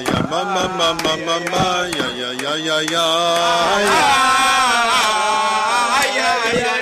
呀妈妈妈妈妈妈呀呀呀呀呀！哎呀哎呀呀！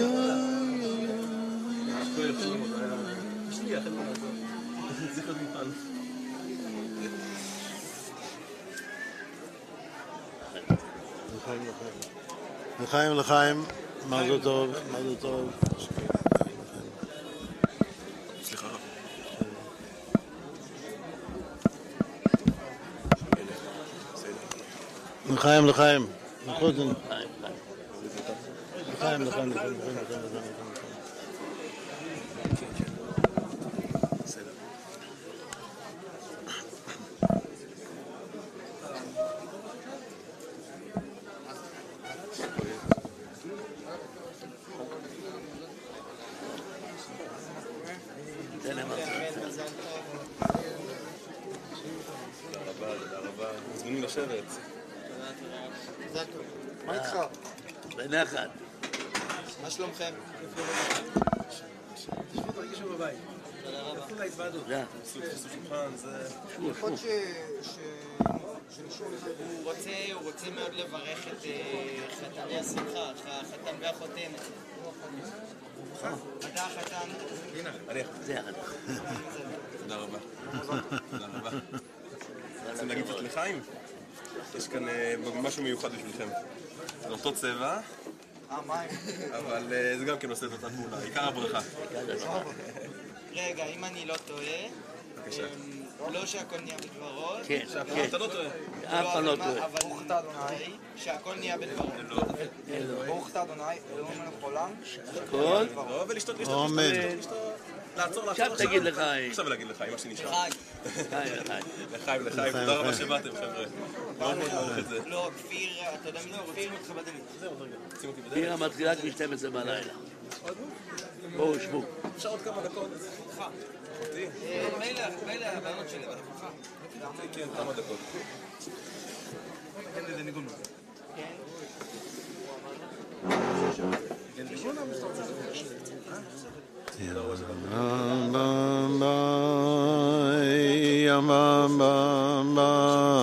לחיים לחיים, מזל טוב, מזל טוב. סליחה. לחיים לחיים. נכון, לחיים לחיים לחיים לחיים לחיים מוזמנים לשבת. מה איתך? בנחת. מה שלומכם? תשבו, תרגישו בבית. הוא רוצה מאוד לברך את חתני השמחה, החתן והחותנת. אתה החתן. הנה, זה החתן. תודה רבה. תודה רבה. רוצים להגיד קצת לחיים? יש כאן אה, משהו מיוחד בשבילכם. זה אותו צבע, אה, מים. אבל אה, זה גם כן עושה את אותה תמונה. עיקר הברכה. רגע, אם אני לא טועה, בבקשה. אמ, לא שהכל נהיה בדברו, כן, שהפעם כן. אתה לא טועה. אף פעם לא טועה. אבל ברוך אתה אדוני, שהכל נהיה בדברו. ברוך אתה אדוני, אלוהים מלך העולם. הכל. לא, ולשתות, לשתות. לשתות. עכשיו תגיד לחיים. עכשיו להגיד לחיים, מה שנשאר. חי. חיים, לחיים. לחיים, לחיים. תודה רבה שבאתם, חבר'ה. מאוד מאוד מעריך את זה. לא, כפיר, אתה יודע מי זה כפיר? אותי בדרך. בירה מתחילה מ-12 בלילה. בואו, שבו. אפשר עוד כמה דקות? אותי? אה, מילא, מילא הבנות שלי, אבל לך. כן, כמה דקות. Ya mama, ya mama, mama,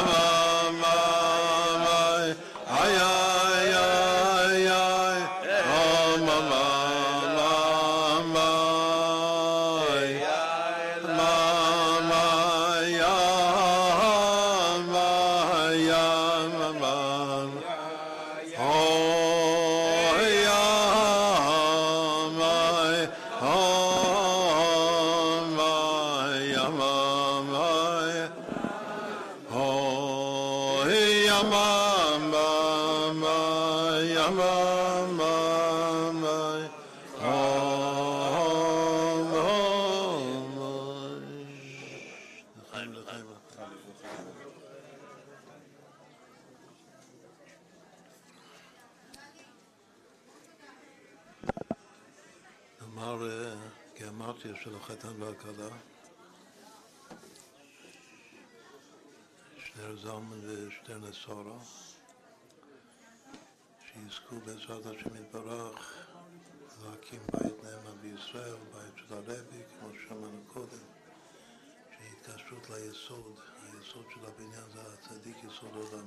Brahma בעזרת השם יתברך, להקים בית נאמן בישראל, בית של הרבי, כמו ששמענו קודם, שהתקשרות ליסוד, היסוד של הבניין זה הצדיק יסוד עולם.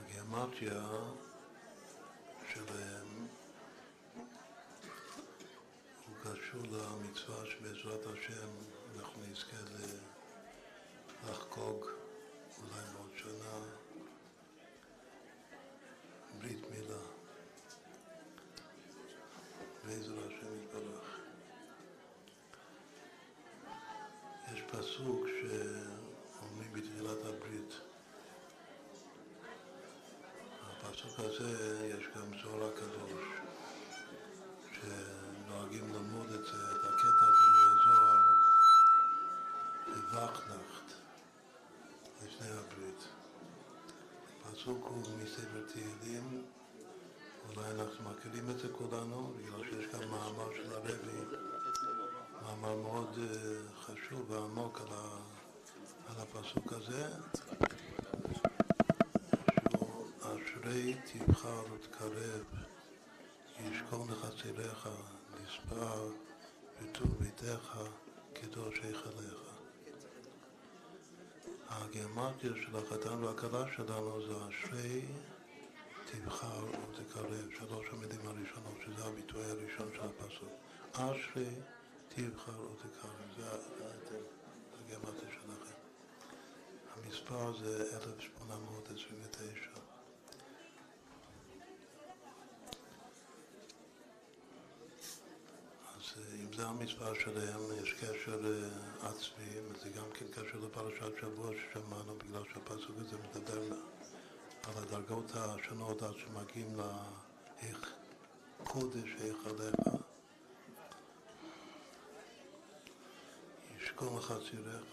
בגימטריה מצווה שבעזרת השם אנחנו נזכה לחגוג אולי בעוד שנה ברית מילה. בעזרת השם יתברך. יש פסוק שאומרים בתחילת הברית. בפסוק הזה יש גם זוהר הקדוש, שנוהגים ללמוד את זה, את בווכנחט, לפני הברית. הפסוק הוא מספר תהילים, אולי אנחנו מכירים את זה כולנו, בגלל שיש גם מאמר של הרבי, מאמר מאוד חשוב ועמוק על, הפסוק הזה, אשרי תבחר ותקרב, ישכון לחצריך, נספר בטוב ביתך, קדוש היכליך. הגיאומטיה של החתן והכלה שלנו זה אשרי תבחר ותקרב, שלוש המילים הראשונות, שזה הביטוי הראשון של הפסוק. אשרי תבחר ותקרב, זה הגיאומטיה שלכם. המספר זה 1829. אז אה, אם זה המספר שלהם, יש קשר אה, עצמי, וזה גם כן קשר לפרשת שבוע ששמענו, בגלל שהפסוק הזה מדבר על הדרגות השונות עד שמגיעים לאיך קודש, איך עליך. ישכון לך ציריך,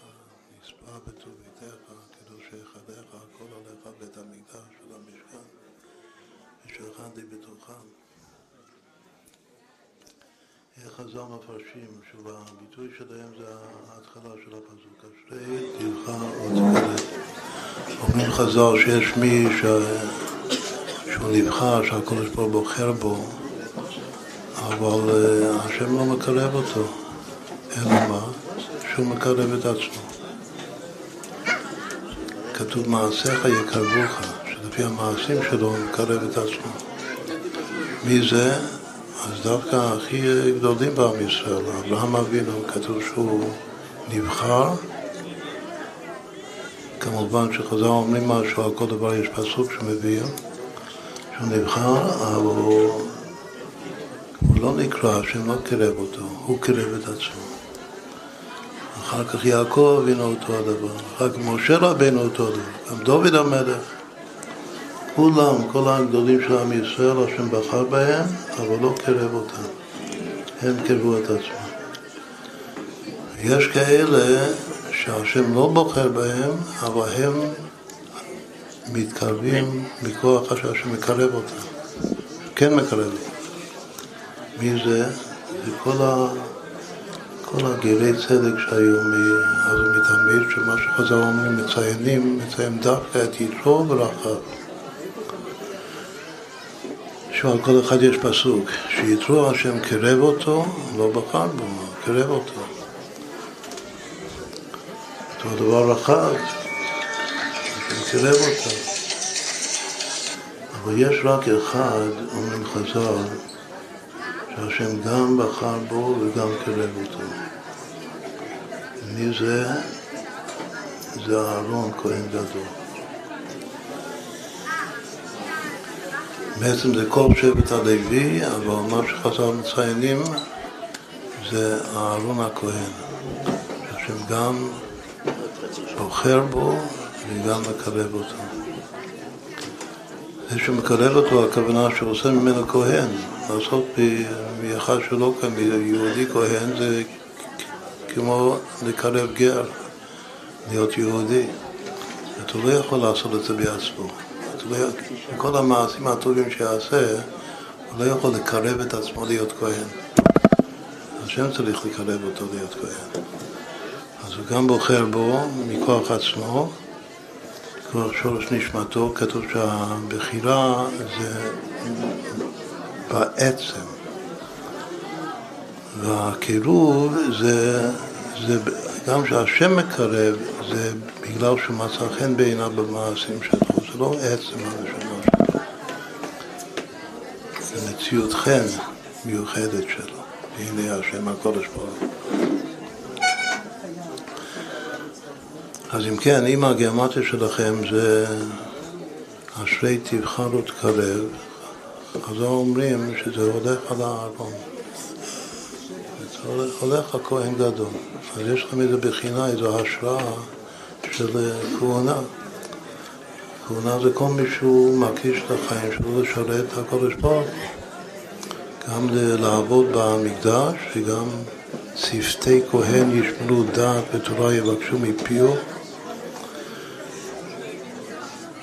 נספה בטוב ביתך, קדושך עליך, הכל עליך, בית המקדש של המשכן, ושלחנתי בתוכם. חז"ל מפרשים, שוב הביטוי שלהם זה ההתחלה של הפסוק, אשרי תבחר ותקרב. אומרים חז"ל שיש מי ש... שהוא נבחר, שהקדוש ברוך הוא בוחר בו, אבל אה, השם לא מקרב אותו, אלא מה? שהוא מקרב את עצמו. כתוב מעשיך יקרבוך, שלפי המעשים שלו הוא מקרב את עצמו. מי זה? דווקא הכי גדולים בעם ישראל, אברהם אבינו, כתוב שהוא נבחר. כמובן שחז"ל אומרים משהו, על כל דבר יש פסוק שמביאים, שהוא נבחר, אבל הוא, הוא לא נקרא, השם לא קירב אותו, הוא קירב את עצמו. אחר כך יעקב אבינו אותו הדבר, אחר כך משה רבינו אותו הדבר, גם דוד המלך. כולם, כל הגדולים של עם ישראל, השם בחר בהם, אבל לא קירב אותם. הם קירבו את עצמם. יש כאלה שהשם לא בוחר בהם, אבל הם מתקרבים מכוח שהשם מקרב אותם. כן מקרב. מי זה? זה כל, ה... כל הגירי צדק שהיו מאז ומתמיד, שמה שחז"ל אומרים, מציינים, מציינים דווקא את יתרו ורחב. שעל כל אחד יש פסוק, שיתרו השם קירב אותו, לא בחר בו, קירב אותו. אותו דבר רחב, השם קירב אותו. אבל יש רק אחד, אומרים חז"ל, שהשם גם בחר בו וגם קירב אותו. מי זה? זה אהרון כהן גדול. בעצם זה כל שבט הלוי, אבל מה שחז"ל מציינים זה אהרון הכהן, שהשם גם בוחר בו וגם מקרב אותו. זה שמקרב אותו, הכוונה שעושה ממנו כהן, לעשות מאחד שלא כאן, מיהודי כהן, זה כמו לקרב גר, להיות יהודי. אתה לא יכול לעשות את זה בעצמו. כל המעשים הטובים שיעשה, הוא לא יכול לקרב את עצמו להיות כהן. השם צריך לקרב אותו להיות כהן. אז הוא גם בוחר בו מכוח עצמו, מכוח שורש נשמתו, כתוב שהבחירה זה בעצם. והקירוב זה, זה גם שהשם מקרב, זה בגלל שהוא מצא חן בעיניו במעשים שלו. לא זה לא עצם שלו. זה מציאות חן מיוחדת שלו, והנה השם הקודש ברוך אז אם כן, אם הגיאומטיה שלכם זה אשרי תבחר ותקרב, אז לא אומרים שזה הולך על הארון. זה הולך הכהן גדול. אז יש לכם איזו בחינה, איזו השראה של כהונה. כהונה זה כל מי שהוא מקיש את החיים שלו לשרת את הקודש ברוך. גם לעבוד במקדש וגם שפתי כהן ישמרו דעת ותורה יבקשו מפיו.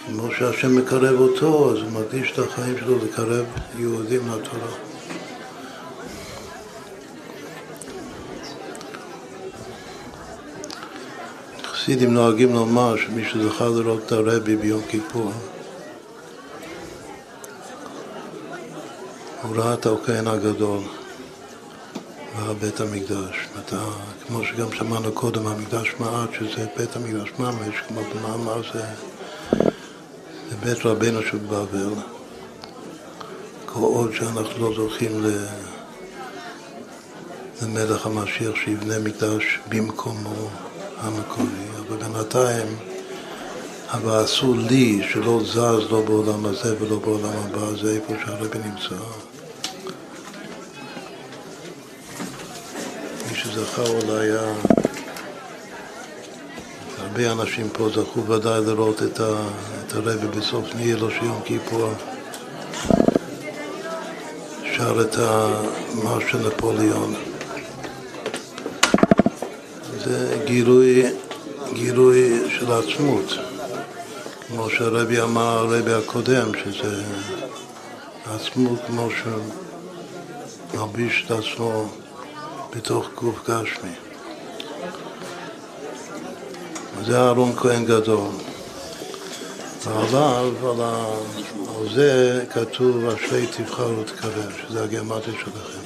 כמו שהשם מקרב אותו, אז הוא מקדיש את החיים שלו לקרב יהודים לתורה. חסידים נוהגים לומר שמי שזכה לראות את הרבי ביום כיפור, הוא ראה את הכהן הגדול בבית המקדש. אתה, כמו שגם שמענו קודם, המקדש מעט, שזה בית המקדש ממש, כמו במאמר זה, בית רבנו שבבבל. כל עוד שאנחנו לא זוכים. למלך המשיח שיבנה מקדש במקומו המקורי, אבל בינתיים, אבל אסור לי שלא זז לא בעולם הזה ולא בעולם הבא, זה איפה שהרבי נמצא. מי שזכה אולי היה... הרבה אנשים פה זכו ודאי לראות את, ה, את הרבי בסוף נילו של יום כיפור. שר את המרש של נפוליאון. זה גילוי, גילוי של עצמות. כמו שהרבי אמר, הרבי הקודם, שזה עצמות כמו שמלביש את עצמו בתוך גוף גשמי. זה אהרון כהן גדול. ועליו, על. על זה כתוב אשרי תבחר ותקרב, שזה הגיאומטיה שלכם.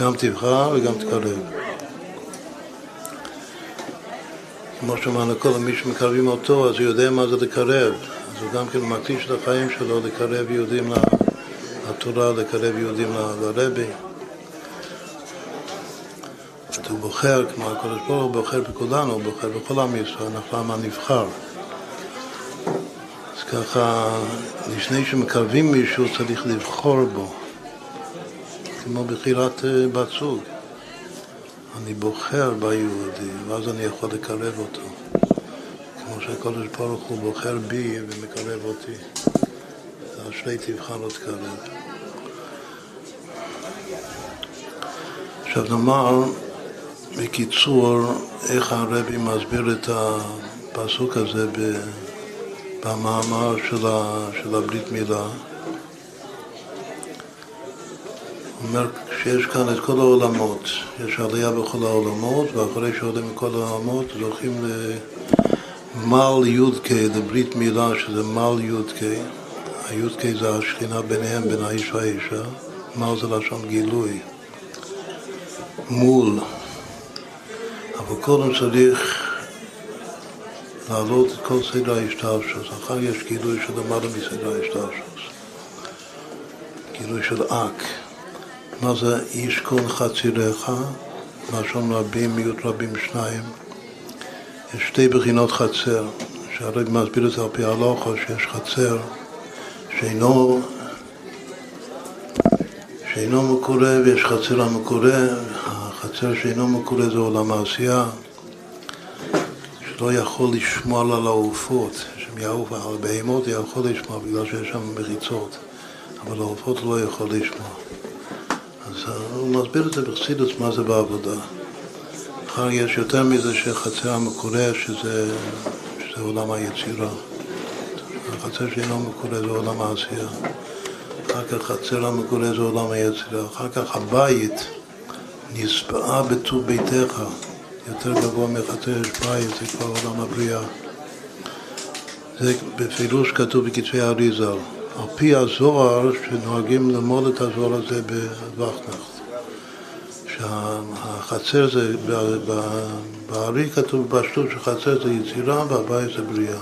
גם תבחר וגם תקרב. כמו שאמרנו קודם, מי שמקרבים אותו, אז הוא יודע מה זה לקרב. אז הוא גם כן מקדיש את החיים שלו לקרב יהודים לתורה, לקרב יהודים לרבי. הוא בוחר, כמו הקדוש ברוך הוא בוחר בכולנו, הוא בוחר בכל עם ישראל, אנחנו עם הנבחר. אז ככה, לפני שמקרבים מישהו צריך לבחור בו, כמו בחירת אה, בת זוג. אני בוחר ביהודי, ואז אני יכול לקרב אותו. כמו שהקדוש ברוך הוא בוחר בי ומקרב אותי. אשרי תבחר ותקרב. עכשיו נאמר בקיצור איך הרבי מסביר את הפסוק הזה במאמר של הברית מילה. הוא אומר שיש כאן את כל העולמות, יש עלייה בכל העולמות, ואחרי שעולים מכל העולמות זוכים למל י"ק, לברית מילה שזה מל י"ק, הי"ק זה השכינה ביניהם, בין האיש והאישה, מל זה לשון גילוי, מול, אבל קודם צריך להעלות את כל סדר ההשתלשלות, אחר יש גילוי של למעלה מסדר ההשתלשלות, גילוי של אק. מה זה ישכון חצירך? לשון רבים, מיעוט רבים שניים. יש שתי בחינות חצר, שהרב מסביר את זה על פי הלוכה, שיש חצר שאינו, שאינו מקורה ויש חצר המקורה, החצר שאינו מקורה זה עולם העשייה, שלא יכול לשמוע על העופות, שהם יעוף על הבהמות יכול לשמוע בגלל שיש שם מריצות, אבל העופות לא יכול לשמוע. הוא מסביר את זה בחסידוס, מה זה בעבודה. אחר יש יותר מזה שחצר המקורה, שזה, שזה עולם היצירה. החצר שאינו מקורה זה עולם העשייה. אחר כך חצר המקורה זה עולם היצירה. אחר כך הבית נספעה בטוב ביתך. יותר גבוה מחצר יש בית, זה כבר עולם הבריאה. זה בפירוש כתוב בכתבי האריזה. על פי הזוהר, שנוהגים ללמוד את הזוהר הזה בווכנחט. שהחצר זה, בארי כתוב בפשטות שחצר זה יצירה והבית זה בריאה.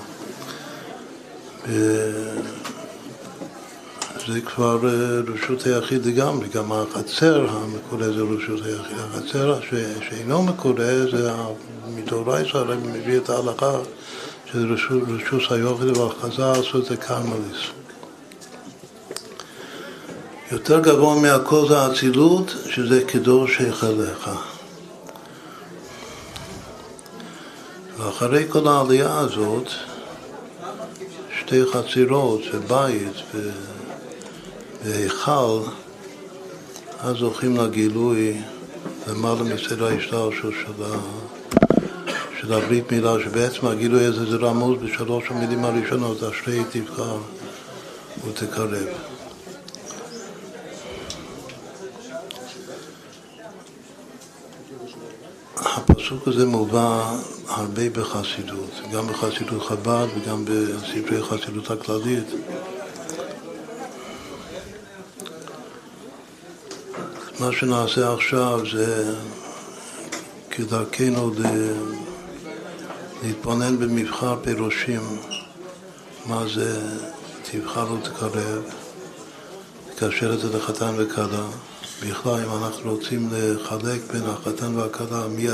זה כבר אה, רשות היחיד לגמרי, גם החצר המקורה זה רשות היחיד. החצר ש, שאינו מקורה זה מדאורייתא, הרב מביא את ההלכה רשות, רשות היוחד, אבל חז"ל עשו את זה קרמליס. יותר גבוה מהכל זה האצילות, שזה קדוש היכליך. ואחרי כל העלייה הזאת, שתי חצירות ובית והיכל, אז זוכים לגילוי למעלה מסדר ההשתלשות של, ה... של הברית מילה, שבעצם הגילוי הזה זה רמוז בשלוש המילים הראשונות, אשרי תבחר ותקרב. הפסוק הזה מובא הרבה בחסידות, גם בחסידות חב"ד וגם בספרי חסידות הכללית. מה שנעשה עכשיו זה כדרכנו להתבונן במבחר פירושים, מה זה תבחר ותקרב, לקשר את זה לחתן וכלה. בכלל, אם אנחנו רוצים לחלק בין החתן והכלה, מי,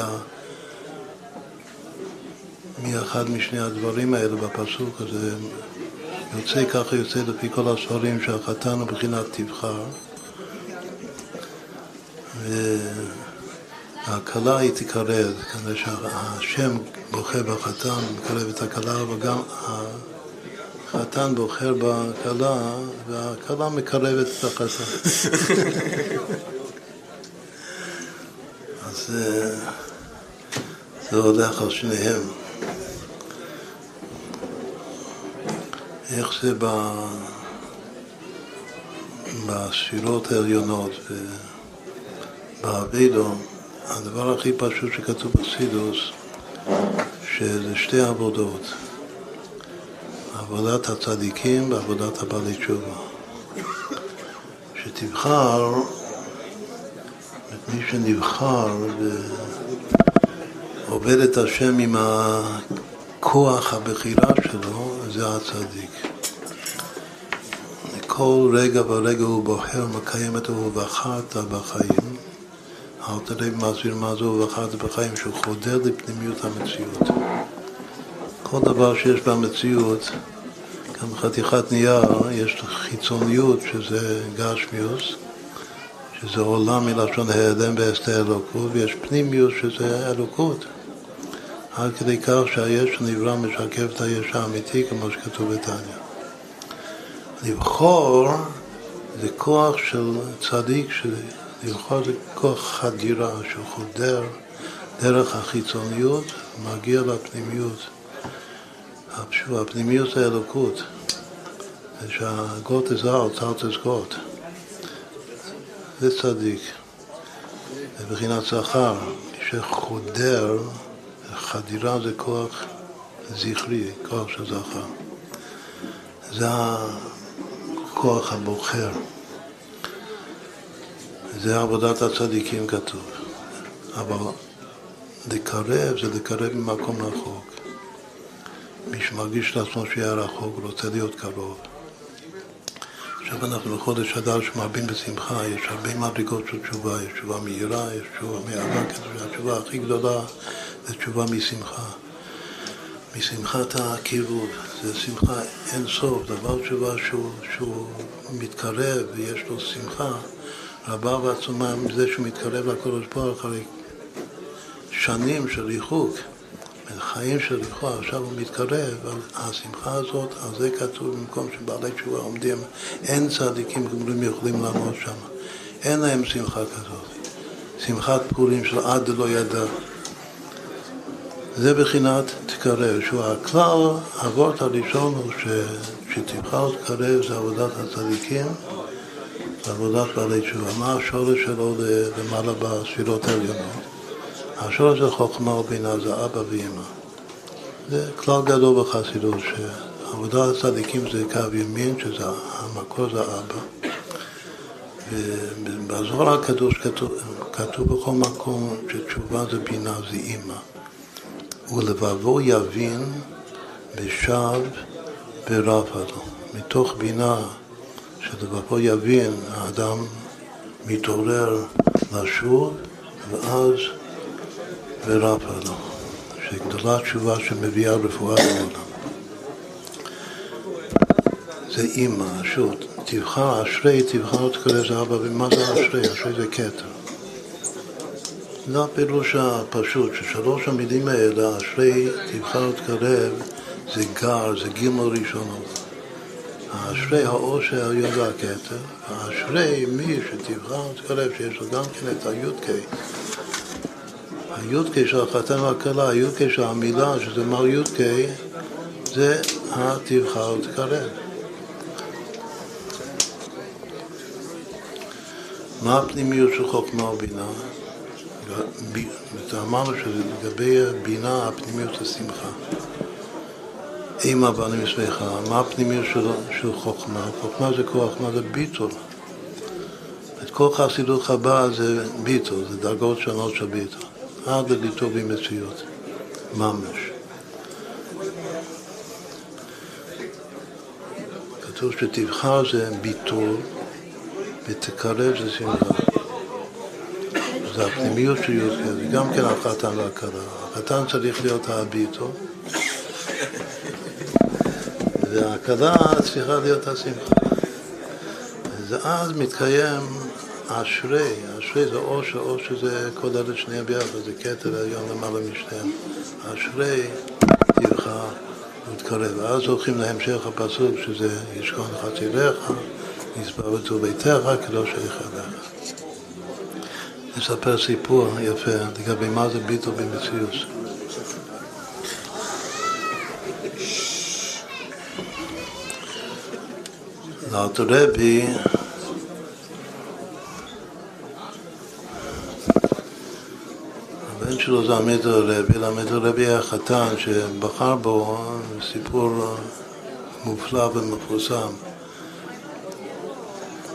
ה... מי אחד משני הדברים האלה בפסוק הזה, יוצא ככה, יוצא לפי כל הספרים שהחתן הוא בחינת תבחר, והכלה היא תקרב, כנראה שהשם בוחר בחתן, מקרב את הכלה, אבל גם החתן בוחר בכלה, והכלה מקרבת את החתן. אז זה הולך על שניהם. איך זה בספירות העליונות ובאבידו, הדבר הכי פשוט שכתוב בסידוס, שזה שתי עבודות. עבודת הצדיקים ועבודת הבעלי תשובה. שתבחר, את מי שנבחר ועובד את השם עם הכוח הבחירה זה הצדיק. כל רגע ורגע הוא בוחר, מקיים את הוא ובחרת בחיים. האלתר מסביר מה זה ובחרת בחיים, שהוא חודר לפנימיות המציאות. כל דבר שיש במציאות, גם חתיכת נייר, יש חיצוניות שזה גשמיוס, שזה עולם מלשון העדם ואסתר אלוקות, ויש פנימיות שזה אלוקות. עד כדי כך שהיש הנברא משקף את היש האמיתי, כמו שכתוב בתניא. לבחור זה כוח של צדיק, לבחור זה כוח חדירה, שחודר דרך החיצוניות, מגיע לפנימיות. הפנימיות זה אלוקות. זה שהגות out is God. זה צדיק. זה בחינת שכר. שחודר, חדירה זה כוח זכרי, כוח של זכר. זה הכוח הבוחר. זה עבודת הצדיקים כתוב. אבל לקרב זה לקרב ממקום רחוק. מי שמרגיש לעצמו שיהיה רחוק, רוצה להיות קרוב. עכשיו אנחנו בחודש אדר שמרבים בשמחה, יש הרבה מדרגות של תשובה, יש תשובה מהירה, יש תשובה מאהבה, התשובה הכי גדולה זה תשובה משמחה. משמחת הקירוב, זה שמחה אין סוף, דבר תשובה שהוא, שהוא מתקרב ויש לו שמחה רבה ועצומה מזה שהוא מתקרב לקדוש ברוך אחרי שנים של ריחוק. חיים של לכאורה, עכשיו הוא מתקרב, אבל השמחה הזאת, על זה כתוב במקום שבעלי תשובה עומדים, אין צדיקים גמורים יכולים לעמוד שם. אין להם שמחה כזאת. שמחת פורים של עד לא ידע. זה בחינת תקרב, שהוא הכלל, הוורט הראשון הוא ש, שתבחר תקרב זה עבודת הצדיקים, זה עבודת בעלי תשובה. מה השורש שלו למעלה בספירות העליונות? השורש זה חוכמה ובינה, זה אבא ואמא. זה כלל גדול בחסידות, שעבודה הצדיקים זה קו ימין, שזה המקור זה אבא. ובזוהר הקדוש כתוב, כתוב בכל מקום שתשובה זה בינה, זה אימא. ולבבו יבין ושב ורב לו. מתוך בינה שלבבו יבין, האדם מתעורר לשוב, ואז ורפא לו. שגדולה תשובה שמביאה רפואה לעולם. זה אימא, שוב, תבחר אשרי, תבחר תקרא זה אבא, ומה זה אשרי? אשרי זה כתר. זה הפירוש הפשוט, ששלוש המילים האלה, אשרי, תבחר תקרב, זה גר, זה גימל ראשונות. האשרי העושר יודע הכתר, האשרי מי שתבחר תקרב, שיש לו גם כן את הי"ק. הי"ק של החתן והכלה, הי"ק של המילה, שזה מר י"ק, זה התבחר ותקרב. מה הפנימיות של חוכמה ובינה? אמרנו שלגבי בינה הפנימיות זה שמחה. אימה בנים שמחה. מה הפנימיות של, של חוכמה? חוכמה זה כוח, מה זה ביטול. את כל חסידות חב"ד זה ביטול, זה דרגות שונות של ביטול. עד לליטול במציאות, ממש. כתוב שתבחר זה ביטול ותקרב זה שמחה. זה הפנימיות של י"ק, זה גם כן החתן והכלה. החתן צריך להיות הביטול, והכלה צריכה להיות השמחה. ואז מתקיים אשרי, אשרי זה אושר, אושר זה כל אלה שניהם ביחד, זה כתר העליון למעלה משניהם. אשרי תבחר ותקרב. ואז הולכים להמשך הפסוק שזה ישכון חצילך, יסבר בטור ביתך, כלא שייך אליך. נספר סיפור יפה לגבי מה זה ביטול במציאות. לאלתרבי הבן שלו זה הרבי, למטר הרבי היה חתן שבחר בו סיפור מופלא ומפורסם.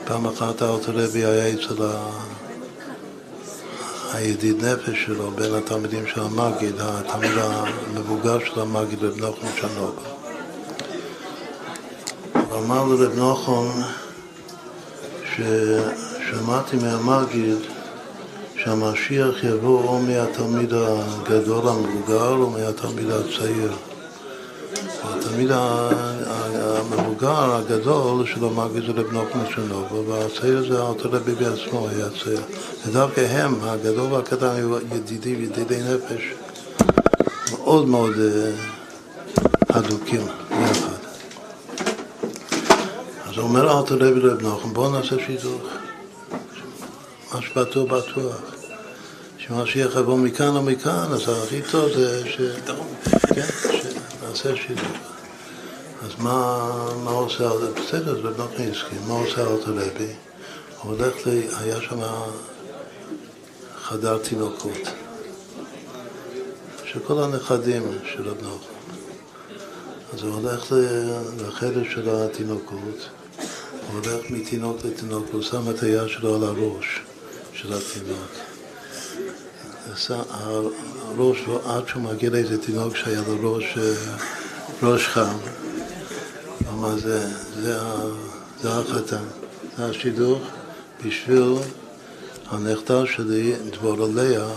פעם אחת האלתר היה אצל הידיד נפש שלו, בין התלמידים של המגיד, התלמיד המבוגר של המגיד, רב נחמן שנוק. אמר לרב נחמן ששמעתי מהמגיד שהמשיח יבוא או מהתלמיד הגדול המבוגר או מהתלמיד הצעיר. התלמיד המבוגר הגדול של המגיד זה נחמן שנובו, והצעיר זה אלתר רבי בעצמו היה צעיר. ודווקא הם, הגדול והקטן, היו ידידי וידידי נפש מאוד מאוד הדוקים יחד. אז אומר אלתר רבי לרב נחמן, בואו נעשה שידוך. מה שבטוח בטוח. שמשיח יבוא מכאן או מכאן, אז הכי טוב זה ש... כן, שנעשה שידוך. אז מה, מה עושה, בסדר, זה לא הסכים, מה עושה אלתר רבי? הוא הולך, ל... היה שם חדר תינוקות, של כל הנכדים של נחמן. אז הוא הולך לחדר של התינוקות, הוא הולך מתינוק לתינוק, הוא שם את היד שלו על הראש של התינוק. הראש, עד שהוא מגיע לאיזה תינוק שהיה לו ראש, ראש חם, כלומר זה, זה, זה החתן, זה השידוך בשביל הנכדה שלי, דבורה לאה,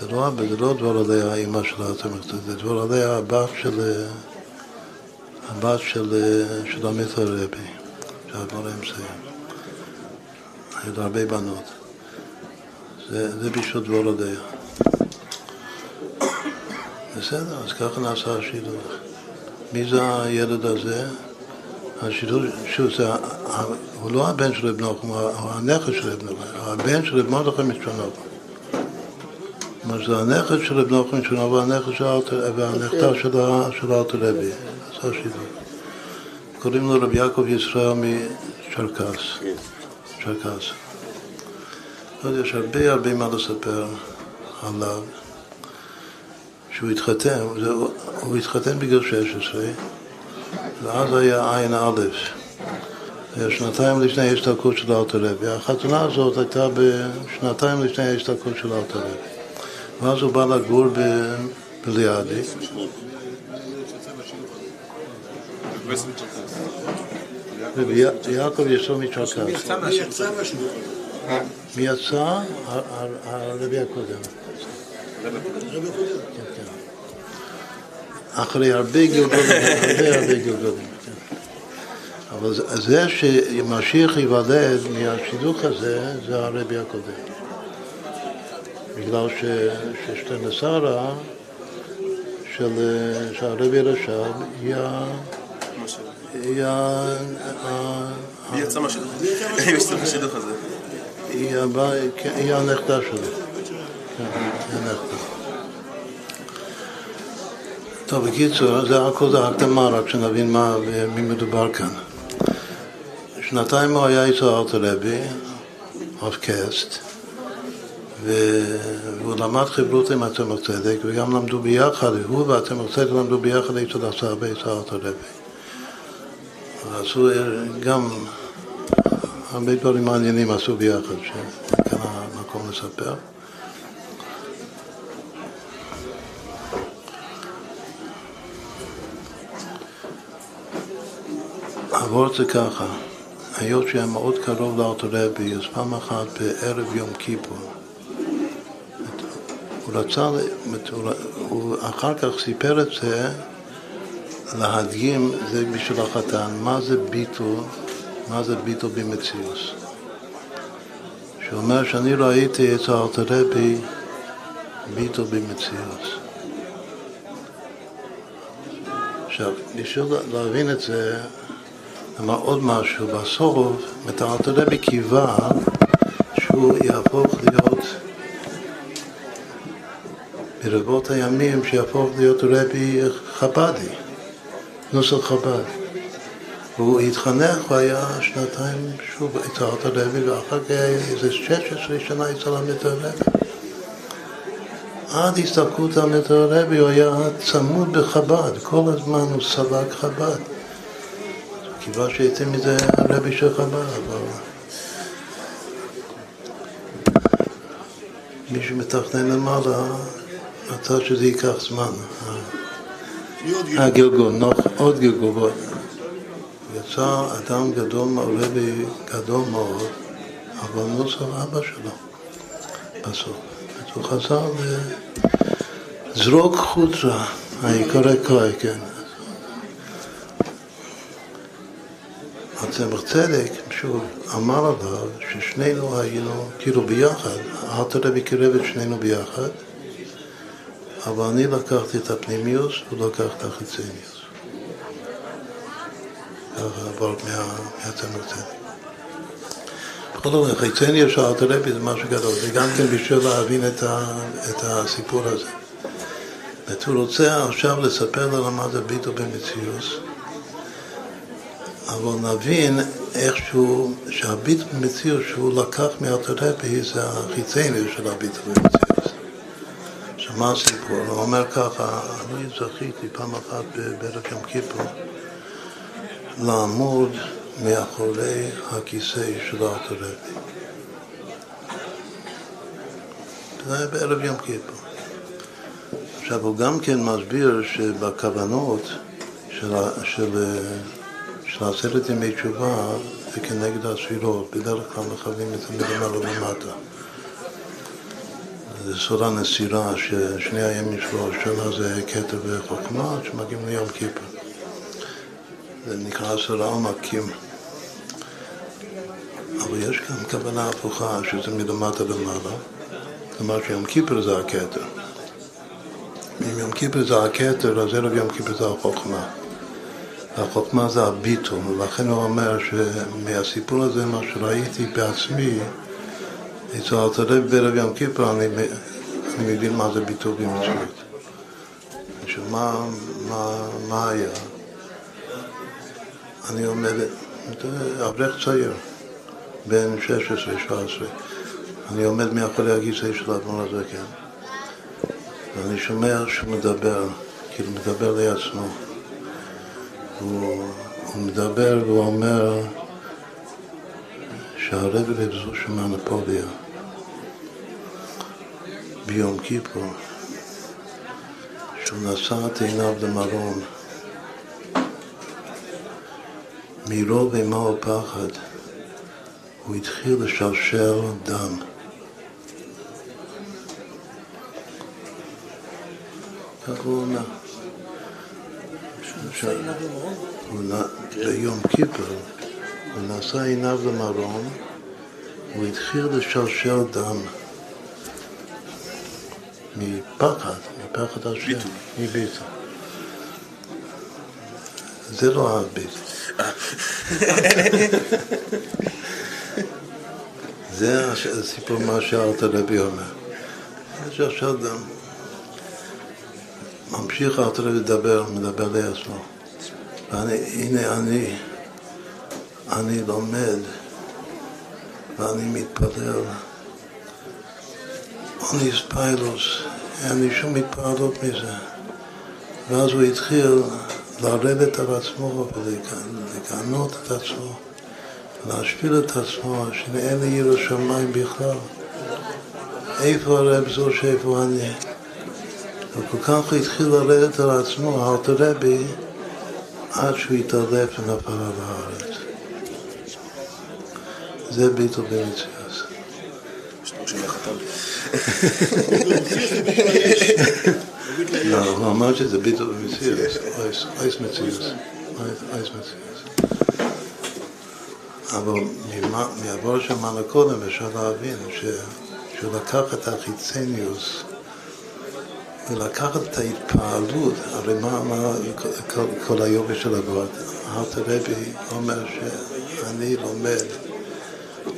זה לא, זה לא דבורה לאה האימא של התמכת, זה דבורה לאה הבת של, הבת של, של עמית הרבי, שהדבר מסיים. היו לו הרבה בנות. זה, זה בשביל דבורה לאה. בסדר, אז ככה נעשה השידוך. מי זה הילד הזה? השידור, שוב, זה, הוא לא הבן של רב נחום, הוא הנכד של רב נחום, הבן של רב מרדכי משונוב. כלומר, זה הנכד של רב נחום משונוב והנכד והנכדה של אלתר רבי. זה השידור. קוראים לו רב יעקב ישראל מצ'רקס. צ'רקס. יש הרבה הרבה מה לספר עליו. שהוא התחתן, הוא התחתן בגיל 16 ואז היה עין א', שנתיים לפני ההסתלקות של אלתר רבי. החתונה הזאת הייתה בשנתיים לפני ההסתלקות של אלתר רבי. ואז הוא בא לגור בליאדי. רבי י- יעקב יצא מצ'רקס. מי יצא הרבי הקודם. רבי הקודם. כן, כן. אחרי הרבה גלגולים, הרבה הרבה גלגולים. כן. אבל זה- זה שמשיח ייוולד מהשידוך הזה, זה הרבי הקודם. בגלל ש- ששתנסרה של שהרבי רש"ב היא ה- היא ה- מי יצא מהשידוך? הזה? היא הנכדה שלו. כן, היא הנכדה. טוב, בקיצור, זה הכל זה הקדמה, רק שנבין מה, במי מדובר כאן. שנתיים הוא היה אצל ארתרבי, רב קסט, ו- והוא למד חברות עם התמר צדק, וגם למדו ביחד, הוא והתמר צדק למדו ביחד אצל הסבא, אצל ארתרבי. ועשו גם הרבה דברים מעניינים עשו ביחד, שכאן המקום לספר. עבור זה ככה, היות שהיה מאוד קרוב לארתורבי, אז פעם אחת בערב יום כיפור, הוא רצה, הוא, אחר כך סיפר את זה להדגים, זה בשביל החתן, מה זה ביטול, מה זה ביטול במציאוס. שאומר שאני ראיתי אצל הארתרבי ביטול במציאוס. עכשיו, בשביל להבין את זה, אמר עוד משהו, בסוף, את הארתרבי קיווה שהוא יהפוך להיות ברבות הימים, שיהפוך להיות רבי חב"די, נוסח חב"ד. והוא התחנך, הוא היה שנתיים שוב אצל הרבי, ואחר כך איזה 16 שנה אצל המתרבי. עד הסתלקות המתרבי הוא היה צמוד בחב"ד, כל הזמן הוא סלק חב"ד. קיווה שהייתי מזה רבי של חב"ד, אבל... מי שמתכנן למעלה, רצה שזה ייקח זמן. הגלגול, עוד גלגול. יצא אדם גדול, רבי גדול מאוד, אבל נוסף אבא שלו בסוף. אז הוא חזר לזרוק חוצה, העיקרי קרוי, כן. הצמח צדק, שוב, אמר עליו ששנינו היינו כאילו ביחד, תראה קירב את שנינו ביחד, אבל אני לקחתי את הפנימיוס, הוא לקח את החיצניוס. ככה עבר מהצמח צדק. בכל אופן, חיצניוס של אלתרבי זה משהו גדול, זה גם כן בשביל להבין את, ה, את הסיפור הזה. הוא רוצה עכשיו לספר לנו מה זה ביטו במציאוס, אבל נבין איכשהו שהביטו במציאוס שהוא לקח מאלתרבי זה החיצניוס של הביטו במציאוס. עכשיו מה הסיפור? הוא אומר ככה, אני זכיתי פעם אחת בערב יום כיפור לעמוד מאחורי הכיסא של הארתרבי. זה היה בערב יום כיפור. עכשיו הוא גם כן מסביר שבכוונות של, של, של עשרת ימי תשובה זה כנגד הספירות, בדרך כלל מכוונים את זה מלמעלה למטה. זה סורה נסירה ששני הימים של השנה זה כתר וחוכמה, שמגיעים ליום כיפור. זה נקרא סורה עומקים. אבל יש כאן כוונה הפוכה, שזה מלמטה למעלה. כלומר שיום כיפור זה הכתר. אם יום כיפור זה הכתר, אז ערב יום כיפור זה החוכמה. והחוכמה זה הביטול, ולכן הוא אומר שמהסיפור הזה, מה שראיתי בעצמי, אצל אלתרעב בערב יום כיפור, אני, אני מבין מה זה ביטול במציאות. עכשיו, מה, מה, היה? אני זה אברך צעיר, בן 16-17. אני עומד מאחורי הכיסא של האדמו"ר הזה, כן. ואני שומע שהוא מדבר, כאילו מדבר לעצמו. הוא, הוא מדבר והוא אומר שהרבי רב זושה מהנפוליה ביום כיפור, שהוא נשא את עיניו למרום, מרוב אימה ופחד, הוא התחיל לשלשל דם. כך הוא אומר. נ- ביום כיפר, הוא נשא עיניו למרום, הוא התחיל לשלשל דם. מפחד, מפחד השם. מביטול. זה לא הביט. זה הסיפור מה שאלת רבי אומר. יש עכשיו דם. ממשיך רבי לדבר, מדבר לעצמו. והנה, הנה אני, אני לומד ואני מתפלל. אוניס פיילוס, אין לי שום התפעלות מזה. ואז הוא התחיל לרדת על עצמו ולגנות את עצמו, להשפיל את עצמו, שאין לי ירא שמיים בכלל. איפה הרב זו שאיפה אני? וכל כך התחיל לרדת על עצמו, אלתר רבי, עד שהוא התעלף ונפל על הארץ. זה. של החתן. לא, הוא אמר שזה ביטול במציאות, אייס מציאות. אבל מעבור שמענו קודם אפשר להבין שהוא לקח את החיצניוס ולקחת את ההתפעלות, הרי מה, מה כל, כל היופי של הגבוהות? רבי אומר שאני לומד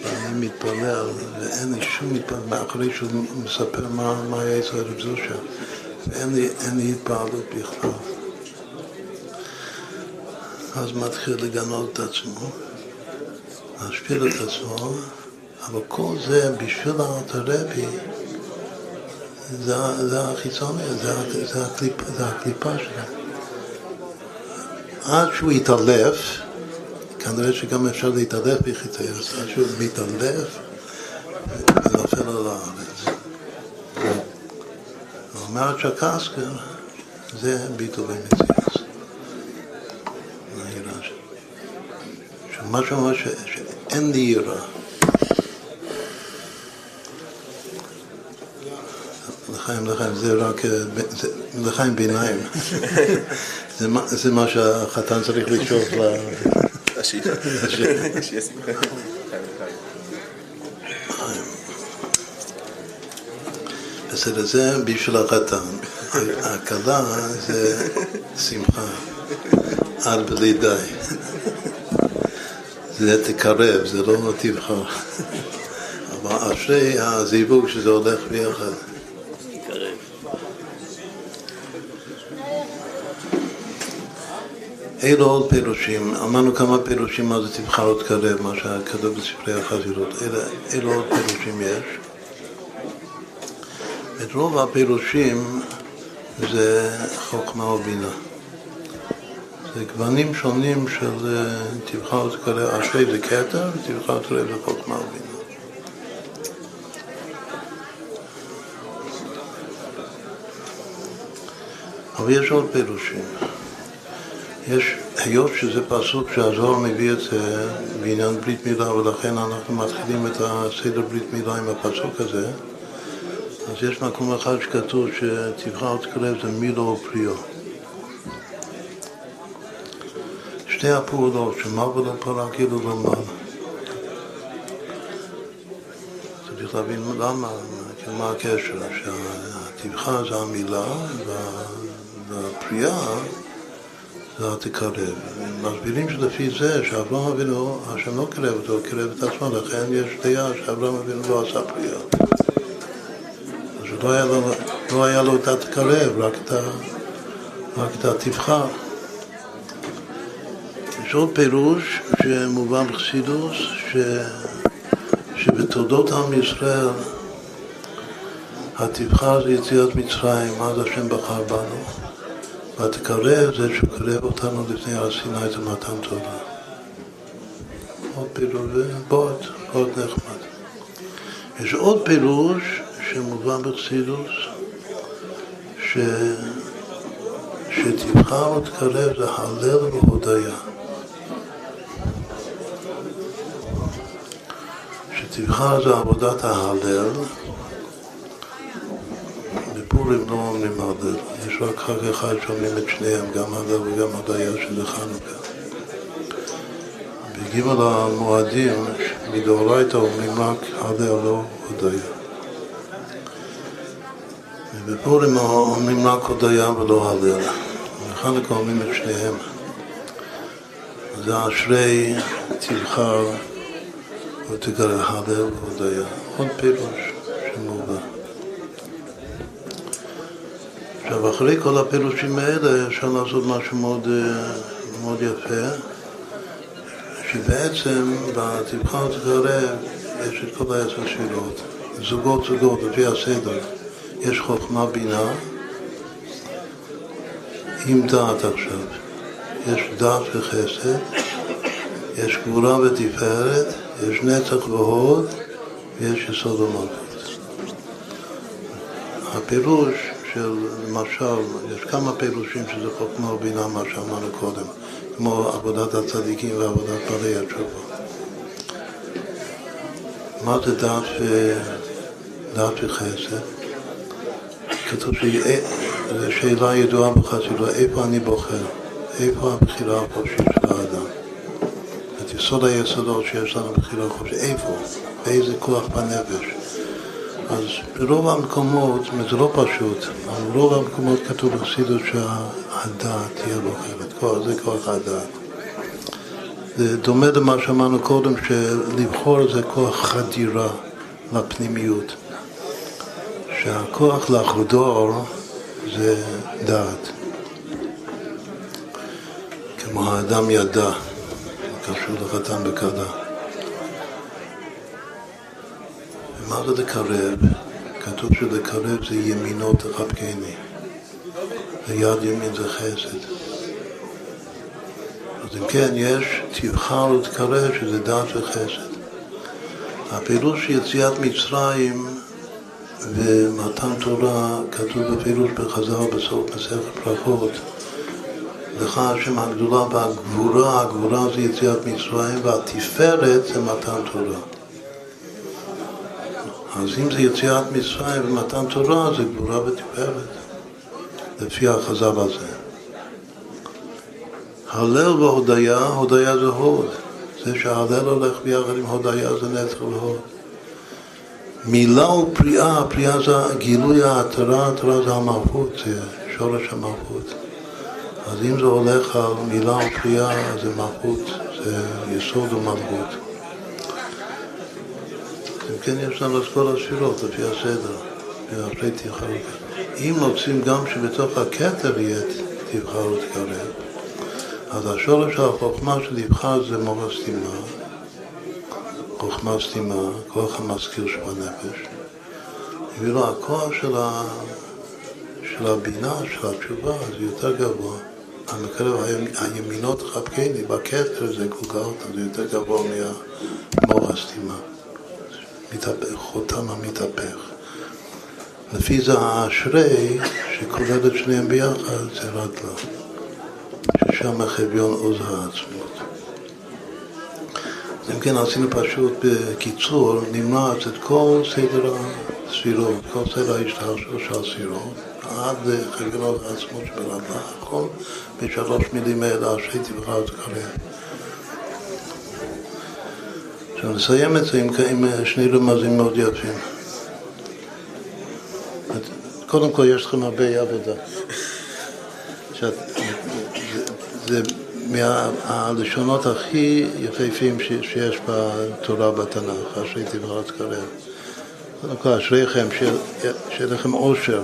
ואני מתפלל ואין לי שום התפעלות, אחרי שהוא מספר מה, מה היה אצל הרב זושה ואין לי, לי התפעלות בכלל. אז מתחיל לגנות את עצמו, להשפיל את עצמו, אבל כל זה בשביל האלתר רבי זה, זה החיצוני, זה, זה, הקליפ, זה הקליפה שלו. עד שהוא יתעלף, כנראה שגם אפשר להתעלף בחיצוניות, עד שהוא מתעלף ונופל על הארץ. אומרת שקסקר זה היראה שלו. שמה שאומר שאין לי יראה. לחיים, לחיים, זה רק, אה, זה- לחיים ביניים. זה מה- זה מה שהחתן צריך לשאוף ל... בסדר, זה בשביל החתן. הכלה זה שמחה, עד בלי די. זה תקרב, זה לא תבחר. אבל אשרי הזיווג שזה הולך ביחד. אלו עוד פירושים, אמרנו כמה פירושים מה זה תבחר עוד קרב, מה שכתוב בספרי החזירות, אלה, אלו עוד פירושים יש. את רוב הפירושים זה חוכמה ובינה. זה גוונים שונים של תבחר עוד קרב, אשרי זה כתר, ותבחר עוד קרב זה חוכמה ובינה. אבל יש עוד פירושים. יש, היות שזה פסוק שהזוהר מביא את זה בעניין ברית מילה ולכן אנחנו מתחילים את הסדר ברית מילה עם הפסוק הזה אז יש מקום אחד שכתוב שתבחר תקרב זה מילו ופריו שתי הפעולות שמה ולא פרה כאילו לא צריך להבין למה, מה הקשר שהתבחר זה המילה וה- זה תקרב. מסבירים שלפי זה שאברהם אבינו, השם לא קרב אותו, קרב את עצמו, לכן יש דעה שאברהם אבינו לא עשה פריאה. אז לא היה לו, לא היה לו את התקרב, רק את התבחר. יש עוד פירוש שמובן בחסידוס, ש, שבתולדות עם ישראל התבחר זה יציאת מצרים, אז השם בחר בנו. ותקרב זה שקרב אותנו לפני הר סיני זה מתן תורה. עוד פירוש, בועט, עוד נחמד. יש עוד פירוש שמובא בחסידוס, ש... שתבחר ותקרב זה הלל והודיה. שתבחר זה עבודת ההלל, בפורים לא אומרים הלל, יש רק חג אחד שאומרים את שניהם, גם הלל וגם הודיה שזה חנוכה. בגימל המועדים, מדאורייתא אומרים רק הלל לא הודיה. ובפורים אומרים רק הודיה ולא הלל. בחנוכה אומרים את שניהם. זה אשרי תבחר ותגלה הלל והודיה. עוד פירוש שמובא. עכשיו, אחרי כל הפירושים האלה אפשר לעשות משהו מאוד, אה, מאוד יפה, שבעצם בתבחר ותגלה יש את כל העשר שאלות, זוגות זוגות לפי הסדר. יש חוכמה בינה עם דעת עכשיו. יש דעת וחסד, יש גבורה ותפארת, יש נצח והוד ויש יסוד ומלכות. הפירוש של, למשל, יש כמה פירושים שזה חוכמה ובינה, מה שאמרנו קודם, כמו עבודת הצדיקים ועבודת בעלי התשובה. מה זה דעת, ו... דעת וחסד? כתוב שזו שאלה ידועה בחסידות, איפה אני בוחר? איפה הבחירה החופשית של האדם? את יסוד היסודות שיש לנו בחירה חופשית, איפה? באיזה כוח בנפש? אז ברוב המקומות, זה לא פשוט, אבל ברוב המקומות כתוב בחסידות שהדעת תהיה בוחרת, כוח, זה כוח הדעת. זה דומה למה שאמרנו קודם, שלבחור זה כוח חדירה לפנימיות. שהכוח לחדור זה דעת. כמו האדם ידע, קשור לחתן וכלה. ומה זה לקרב? כתוב שלקרב זה ימינו תחבקני. ויד ימין זה חסד. אז אם כן, יש תבחר ותקרב שזה דעת וחסד. הפעילות של יציאת מצרים ומתן תורה כתוב בפירוש בחז"ל בסוף מסכת ברכות לך השם הגדולה והגבורה, הגבורה זה יציאת מצרים והתפארת זה מתן תורה. אז אם זה יציאת מצרים ומתן תורה זה גבורה ותפארת, לפי החז"ל הזה. הלל והודיה, הודיה זה הוד. זה שההלל הולך ביחד עם הודיה זה נצח והוד. מילה ופריאה, פריאה זה גילוי ההתרה, ההתרה זה המלכות, זה שורש המלכות. אז אם זה הולך על מילה ופריאה, זה מלכות, זה יסוד ומלכות. כן יש לנו את כל הספירות לפי הסדר, אחרי תבחר אם רוצים גם שבתוך הכתר יהיה תבחר ותקרב, אז השורש של החוכמה של יבחר זה מורה סתימה, חוכמה סתימה, כוח המזכיר שבנפש. ואילו הכוח של, ה... של הבינה, של התשובה, זה יותר גבוה. המקרב הימינות חבקני, בכתר זה גולגלת, זה יותר גבוה מהמוח הסתימה. מתהפך, חותם המתהפך. לפי זה האשרי, שכולל את שניהם ביחד, זה רדלה. ששם חביון עוז העצמות. אם כן, עשינו פשוט בקיצור, נמרץ את כל סדר הספירות, כל סדר ההשתרשות של הספירות, עד לחביון העצמות שברדלה, הכל בשלוש מילים האלה, אשרי תבחר ותקרב. עכשיו נסיים את זה עם, עם שני רמזים מאוד יפים. קודם כל יש לכם הרבה עבודה. שאת, זה, זה מהלשונות הכי יפהפים שיש בתורה בתנ"ך, אשרי תבחר תקרב. קודם כל אשריכם, שיהיה לכם עושר,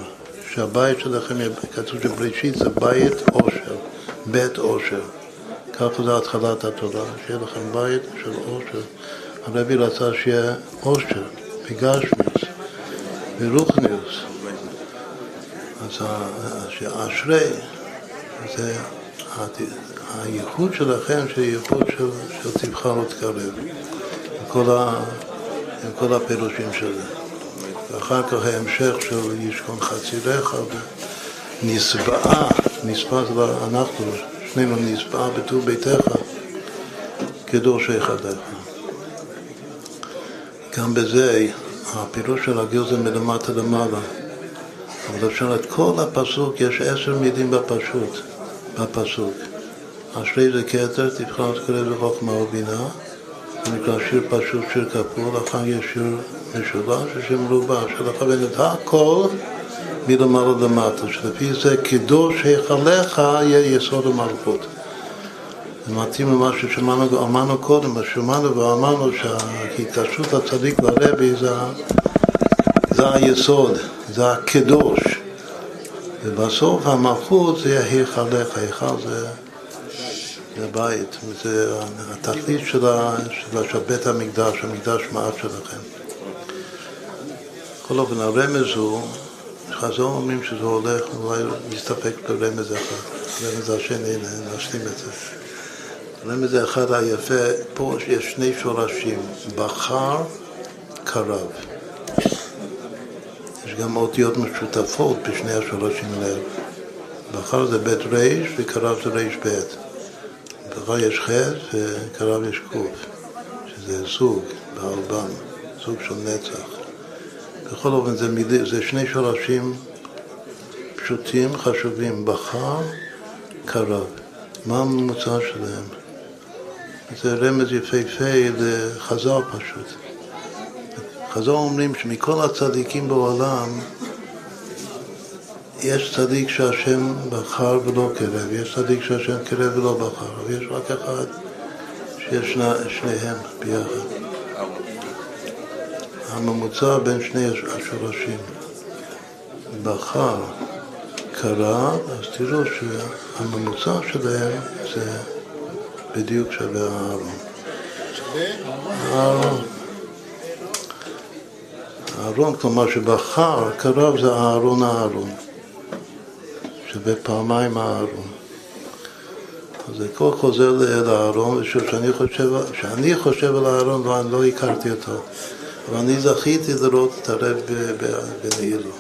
שהבית שלכם, כתוב שבראשית זה בית עושר, בית עושר. ככה זה התחלת התורה, שיהיה לכם בית של עושר. הרבי רצה שיהיה עושר, בגשמיוס, ברוכניוס. אז שאשרי זה הייחוד שלכם, ייחוד של, של תבחר ותקרב, עם כל, הפירושים של זה. ואחר כך ההמשך של ישכון חצירך, נסבעה, נסבעה זה אנחנו, שנינו נסבעה בטור ביתך, כדורשי חדיך. גם בזה, הפירוש של הגיל זה מלמטה למעלה. אבל אפשר את כל הפסוק, יש עשר מילים בפשוט, בפסוק. אשרי זה כתר, תבחר תקרב בחוכמה ובינה. זה נקרא שיר פשוט, שיר כפול, אחר יש שיר משולש, שיר מרובע, שלכוון את הכל מלמעלה למטה, שלפי זה קידוש היכליך יהיה יסוד המלכות. זה מתאים למה ששמענו, קודם, אז שמענו ואמרנו שההתקשרות הצדיק והרבי זה, זה היסוד, זה הקדוש. ובסוף המלכות זה היכליך, היכל זה, זה הבית, זה התכלית של, בית המקדש, המקדש מעט שלכם. בכל אופן, הרמז הוא, חז"ל אומרים שזה הולך, אולי נסתפק ברמז אחד, רמז השני, נשלים את זה. הרמז האחד היפה, פה יש שני שורשים, בחר, קרב. יש גם אותיות משותפות בשני השורשים האלה. בחר זה בית ריש וקרב זה ריש בית. בחר יש חטא וקרב יש קוף, שזה זוג באלבם, זוג של נצח. בכל אופן זה, מילי, זה שני שורשים פשוטים, חשובים, בחר, קרב. מה הממוצע שלהם? זה רמז יפהפה לחז"ל פשוט. חז"ל אומרים שמכל הצדיקים בעולם יש צדיק שהשם בחר ולא קרב, יש צדיק שהשם קרב ולא בחר, ויש רק אחד שיש שני, שניהם ביחד. הממוצע בין שני השורשים. בחר, קרב, אז תראו שהממוצע שלהם זה בדיוק שווה אהרון. אהרון. אהרון, כלומר שבחר, קרב זה אהרון אהרון. שווה פעמיים אהרון. אז הכל חוזר לאהרון, ושאני חושב, שאני חושב על אהרון, לא, אני לא הכרתי אותו. אבל אני זכיתי לראות את הרב בנעילו.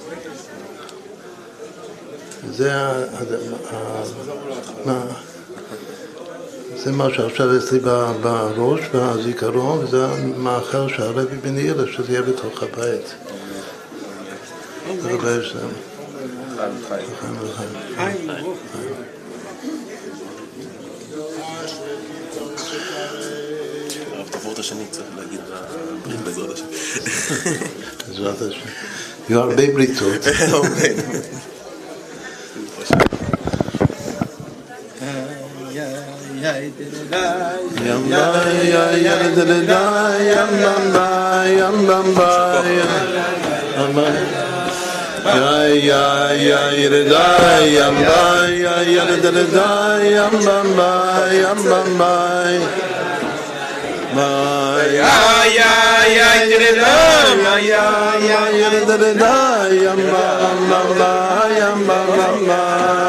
זה ה... זה מה שעכשיו אצלי בראש, והזיכרון, וזה המאכל שהרבי בנעילה, שזה יהיה בתוך הבית. רבי שלם. את השני, צריך להגיד בעזרת השם. בעזרת השם. יהיו הרבה בריתות. yam yam yam yam yam yam yam Ya ya ya ya ya ya ya ya ya ya ya ya ya ya ya ya ya ya ya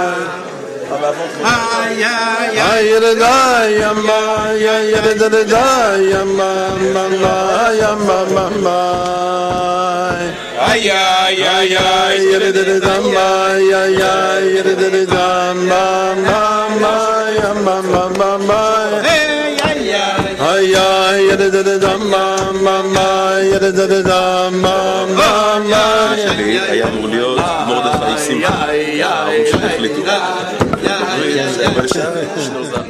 היה אמור להיות מרדכי שמחה. Barış'a ve Şinoz'dan.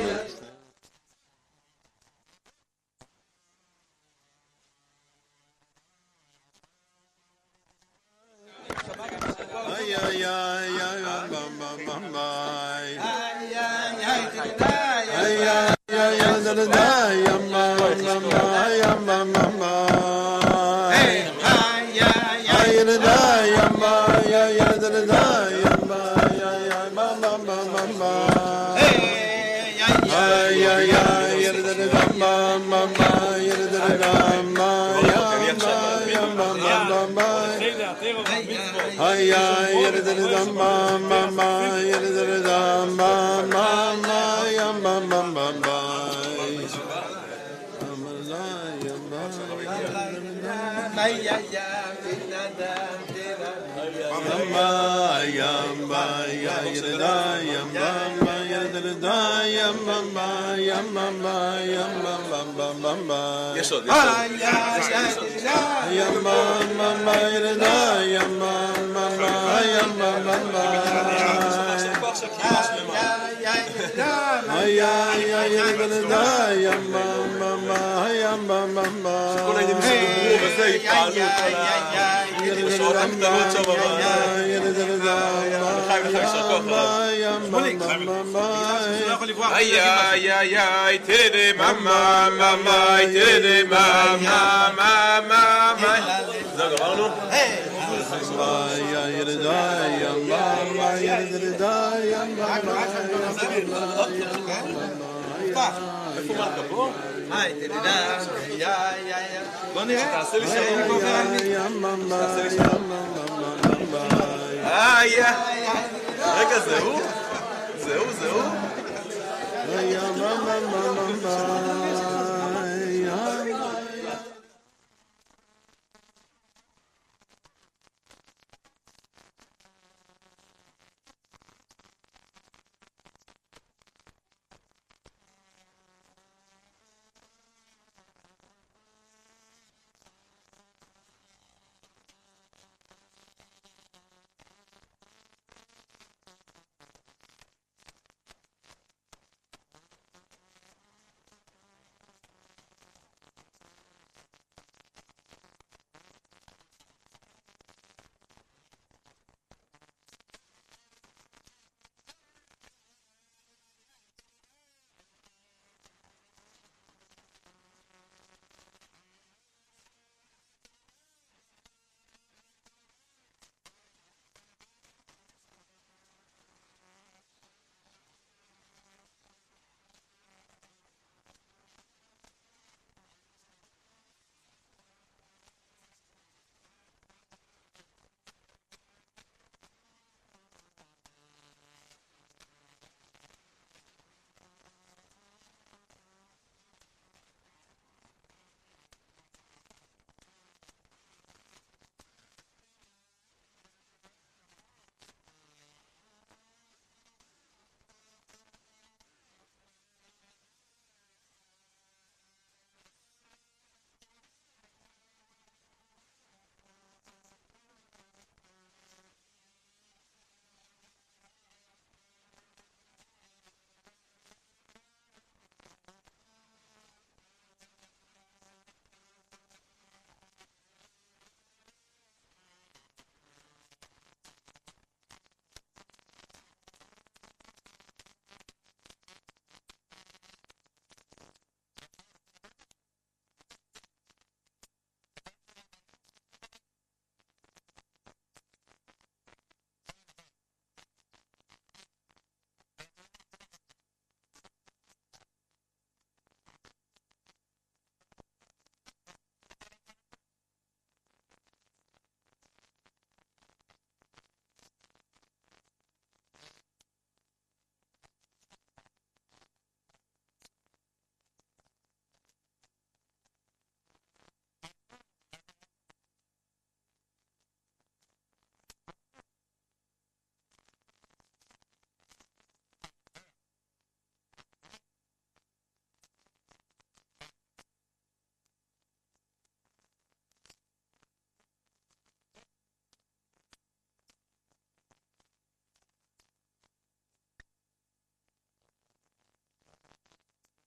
Ay yere de da ma ma ma yere de da ma ma ma ya ma ma ma ma Yamba, yamba, ya yere da, yeday amma amma amma amma bam bam bam bam איי איי איי ירדה יממה יממה כל העניינים שדיברו וזה, יפעלו כל ה... בשעות הקטנות שם לחיים לך יישר כוח רב. איי איי איי איי תדה ממה ממה תדה ממה ממה ממה זהו גמרנו? בוא נראה. תעשה לי. תעשה לי שלום. איי רגע זה הוא? זה הוא? זה הוא? Ay,